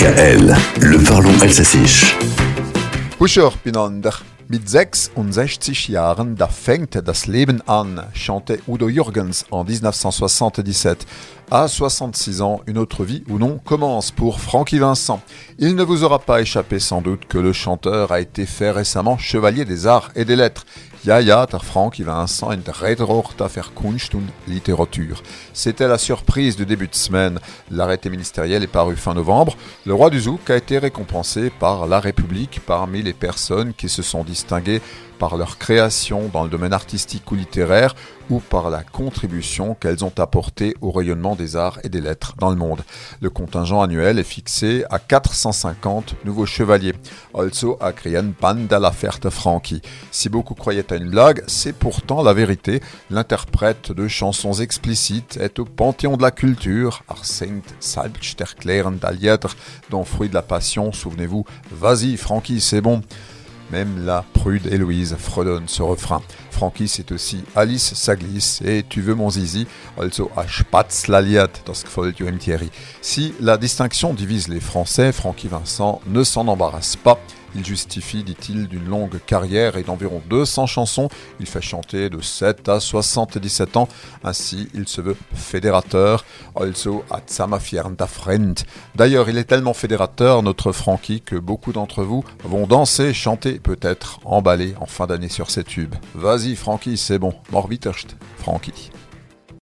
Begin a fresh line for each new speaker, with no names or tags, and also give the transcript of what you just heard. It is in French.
DKL, le parlons alsacisch.
Buscher Pinander. Mit 66 Jahren, da fängt das Leben an, chantait Udo Jürgens en 1977. À 66 ans, une autre vie ou non commence pour Francky Vincent. Il ne vous aura pas échappé sans doute que le chanteur a été fait récemment chevalier des arts et des lettres. Ja, ja, der Kunst und Literatur. C'était la surprise du début de semaine. L'arrêté ministériel est paru fin novembre. Le roi du Zouk a été récompensé par la République parmi les personnes qui se sont distinguées par leur création dans le domaine artistique ou littéraire ou par la contribution qu'elles ont apportée au rayonnement des arts et des lettres dans le monde. Le contingent annuel est fixé à 450 nouveaux chevaliers. Also a Banda la Ferte Frankie. Si beaucoup croyaient à une blague, c'est pourtant la vérité. L'interprète de chansons explicites est au panthéon de la culture, Arsent Salbsterklären d'Aliètre, dont Fruit de la Passion, souvenez-vous, Vas-y Frankie, c'est bon. Même la prude Héloïse fredonne ce refrain. Frankie, c'est aussi Alice Saglis et Tu veux mon zizi, also a. Si la distinction divise les Français, Francky Vincent ne s'en embarrasse pas. Il justifie, dit-il, d'une longue carrière et d'environ 200 chansons. Il fait chanter de 7 à 77 ans. Ainsi, il se veut fédérateur. Also at friend. D'ailleurs, il est tellement fédérateur, notre Frankie, que beaucoup d'entre vous vont danser, chanter, peut-être emballer en fin d'année sur ses tubes. Vas-y, Frankie, c'est bon. Morbiterst, Frankie.